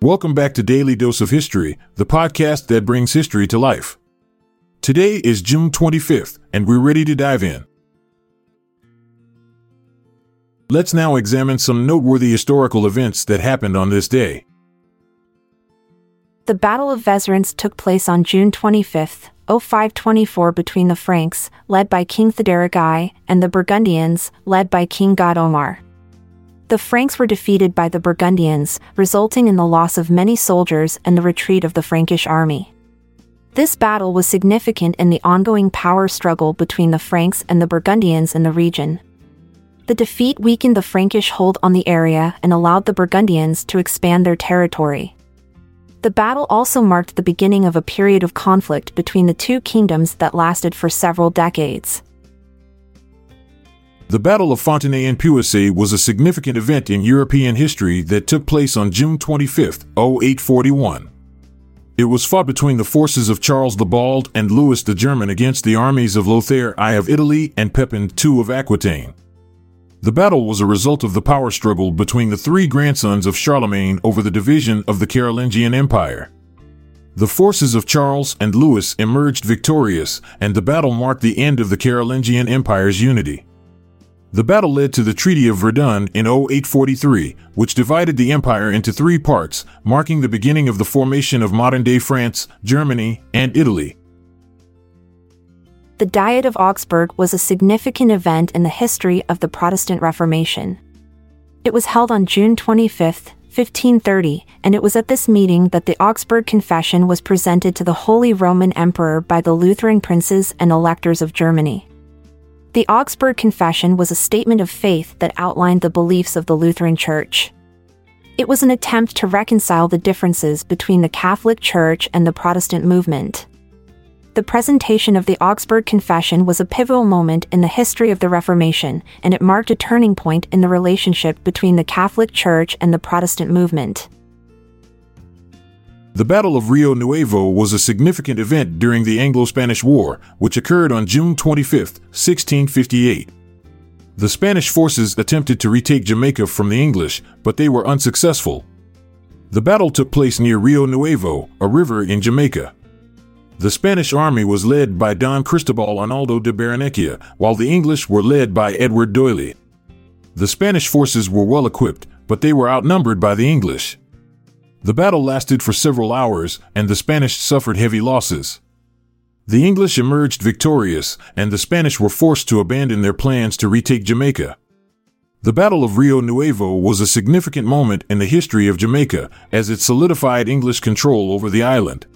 Welcome back to Daily Dose of History, the podcast that brings history to life. Today is June 25th, and we're ready to dive in. Let's now examine some noteworthy historical events that happened on this day. The Battle of Vézeronce took place on June 25, 0524 between the Franks, led by King Theoderic I, and the Burgundians, led by King Godomar. The Franks were defeated by the Burgundians, resulting in the loss of many soldiers and the retreat of the Frankish army. This battle was significant in the ongoing power struggle between the Franks and the Burgundians in the region. The defeat weakened the Frankish hold on the area and allowed the Burgundians to expand their territory. The battle also marked the beginning of a period of conflict between the two kingdoms that lasted for several decades. The Battle of Fontenay-en-Puisaye was a significant event in European history that took place on June 25, 0841. It was fought between the forces of Charles the Bald and Louis the German against the armies of Lothair I of Italy and Pepin II of Aquitaine. The battle was a result of the power struggle between the three grandsons of Charlemagne over the division of the Carolingian Empire. The forces of Charles and Louis emerged victorious, and the battle marked the end of the Carolingian Empire's unity. The battle led to the Treaty of Verdun in 0843, which divided the empire into three parts, marking the beginning of the formation of modern day France, Germany, and Italy. The Diet of Augsburg was a significant event in the history of the Protestant Reformation. It was held on June 25, 1530, and it was at this meeting that the Augsburg Confession was presented to the Holy Roman Emperor by the Lutheran princes and electors of Germany. The Augsburg Confession was a statement of faith that outlined the beliefs of the Lutheran Church. It was an attempt to reconcile the differences between the Catholic Church and the Protestant movement. The presentation of the Augsburg Confession was a pivotal moment in the history of the Reformation, and it marked a turning point in the relationship between the Catholic Church and the Protestant movement. The Battle of Rio Nuevo was a significant event during the Anglo Spanish War, which occurred on June 25, 1658. The Spanish forces attempted to retake Jamaica from the English, but they were unsuccessful. The battle took place near Rio Nuevo, a river in Jamaica. The Spanish army was led by Don Cristobal Arnaldo de Barranquilla, while the English were led by Edward D'Oyly. The Spanish forces were well equipped, but they were outnumbered by the English. The battle lasted for several hours, and the Spanish suffered heavy losses. The English emerged victorious, and the Spanish were forced to abandon their plans to retake Jamaica. The Battle of Rio Nuevo was a significant moment in the history of Jamaica, as it solidified English control over the island.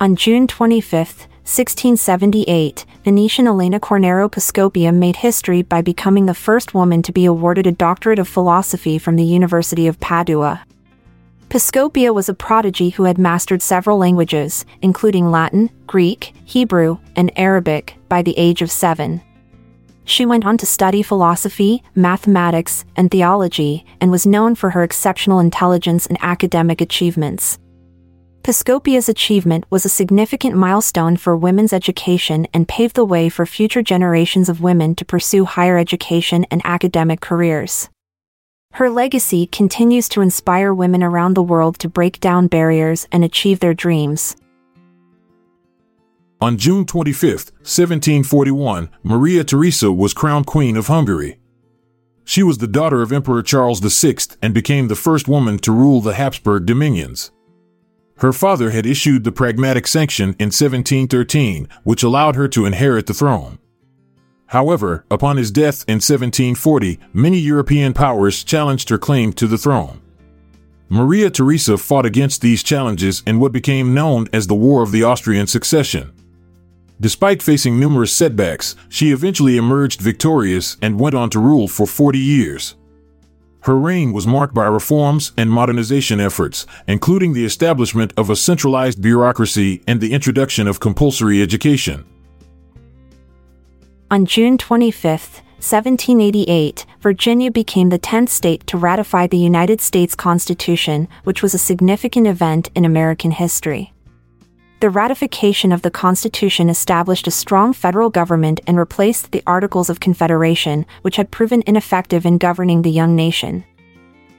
On June 25, 1678, Venetian Elena Cornaro Piscopia made history by becoming the first woman to be awarded a doctorate of philosophy from the University of Padua. Piscopia was a prodigy who had mastered several languages, including Latin, Greek, Hebrew, and Arabic, by the age of seven. She went on to study philosophy, mathematics, and theology, and was known for her exceptional intelligence and academic achievements. Piscopia's achievement was a significant milestone for women's education and paved the way for future generations of women to pursue higher education and academic careers. Her legacy continues to inspire women around the world to break down barriers and achieve their dreams. On June 25, 1741, Maria Theresa was crowned Queen of Hungary. She was the daughter of Emperor Charles VI and became the first woman to rule the Habsburg dominions. Her father had issued the Pragmatic Sanction in 1713, which allowed her to inherit the throne. However, upon his death in 1740, many European powers challenged her claim to the throne. Maria Theresa fought against these challenges in what became known as the War of the Austrian Succession. Despite facing numerous setbacks, she eventually emerged victorious and went on to rule for 40 years. Her reign was marked by reforms and modernization efforts, including the establishment of a centralized bureaucracy and the introduction of compulsory education. On June 25, 1788, Virginia became the 10th state to ratify the United States Constitution, which was a significant event in American history. The ratification of the Constitution established a strong federal government and replaced the Articles of Confederation, which had proven ineffective in governing the young nation.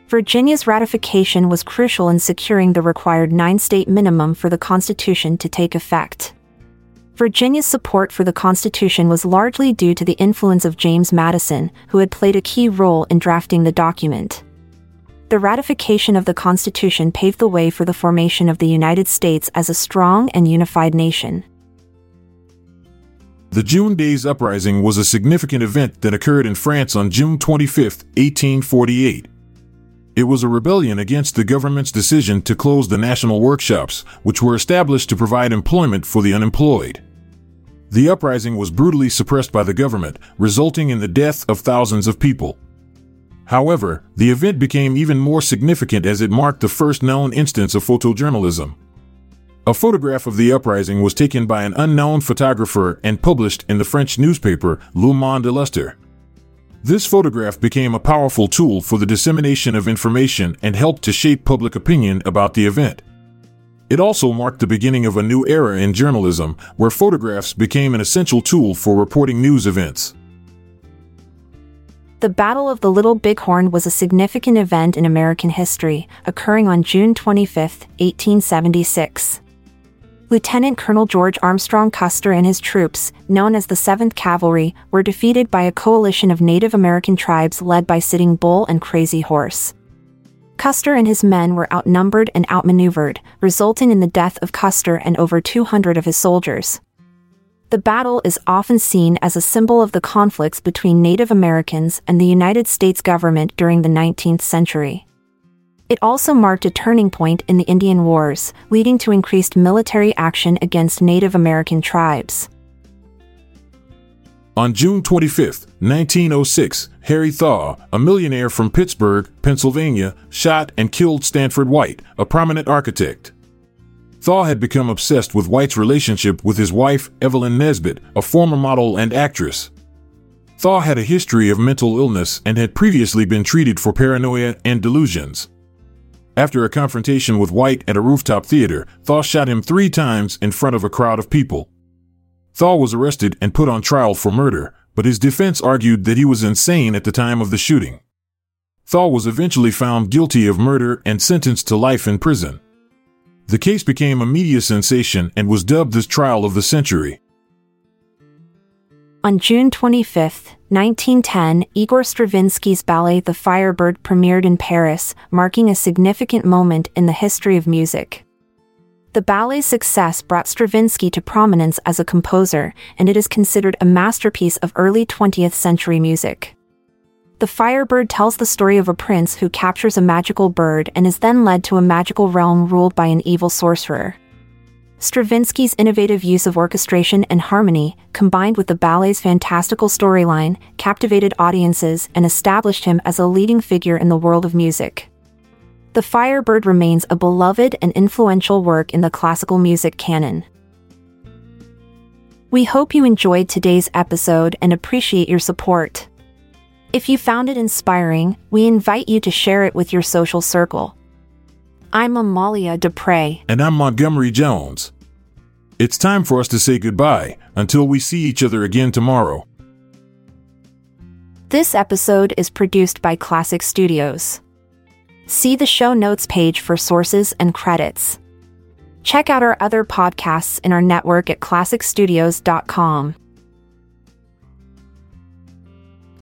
Virginia's ratification was crucial in securing the required nine state minimum for the Constitution to take effect. Virginia's support for the Constitution was largely due to the influence of James Madison, who had played a key role in drafting the document. The ratification of the Constitution paved the way for the formation of the United States as a strong and unified nation. The June Days Uprising was a significant event that occurred in France on June 25, 1848. It was a rebellion against the government's decision to close the national workshops, which were established to provide employment for the unemployed. The uprising was brutally suppressed by the government, resulting in the death of thousands of people. However, the event became even more significant as it marked the first known instance of photojournalism. A photograph of the uprising was taken by an unknown photographer and published in the French newspaper Le Monde Illustre. This photograph became a powerful tool for the dissemination of information and helped to shape public opinion about the event. It also marked the beginning of a new era in journalism where photographs became an essential tool for reporting news events. The Battle of the Little Bighorn was a significant event in American history, occurring on June 25, 1876. Lieutenant Colonel George Armstrong Custer and his troops, known as the 7th Cavalry, were defeated by a coalition of Native American tribes led by Sitting Bull and Crazy Horse. Custer and his men were outnumbered and outmaneuvered, resulting in the death of Custer and over 200 of his soldiers. The battle is often seen as a symbol of the conflicts between Native Americans and the United States government during the 19th century. It also marked a turning point in the Indian Wars, leading to increased military action against Native American tribes. On June 25, 1906, Harry Thaw, a millionaire from Pittsburgh, Pennsylvania, shot and killed Stanford White, a prominent architect. Thaw had become obsessed with White's relationship with his wife, Evelyn Nesbit, a former model and actress. Thaw had a history of mental illness and had previously been treated for paranoia and delusions. After a confrontation with White at a rooftop theater, Thaw shot him three times in front of a crowd of people. Thaw was arrested and put on trial for murder, but his defense argued that he was insane at the time of the shooting. Thaw was eventually found guilty of murder and sentenced to life in prison. The case became a media sensation and was dubbed the trial of the century. On June 25, 1910, Igor Stravinsky's ballet The Firebird premiered in Paris, marking a significant moment in the history of music. The ballet's success brought Stravinsky to prominence as a composer, and it is considered a masterpiece of early 20th century music. The Firebird tells the story of a prince who captures a magical bird and is then led to a magical realm ruled by an evil sorcerer. Stravinsky's innovative use of orchestration and harmony, combined with the ballet's fantastical storyline, captivated audiences and established him as a leading figure in the world of music. The Firebird remains a beloved and influential work in the classical music canon. We hope you enjoyed today's episode and appreciate your support. If you found it inspiring, we invite you to share it with your social circle. I'm Amalia Dupre. And I'm Montgomery Jones. It's time for us to say goodbye until we see each other again tomorrow. This episode is produced by Klassic Studios. See the show notes page for sources and credits. Check out our other podcasts in our network at klassicstudios.com.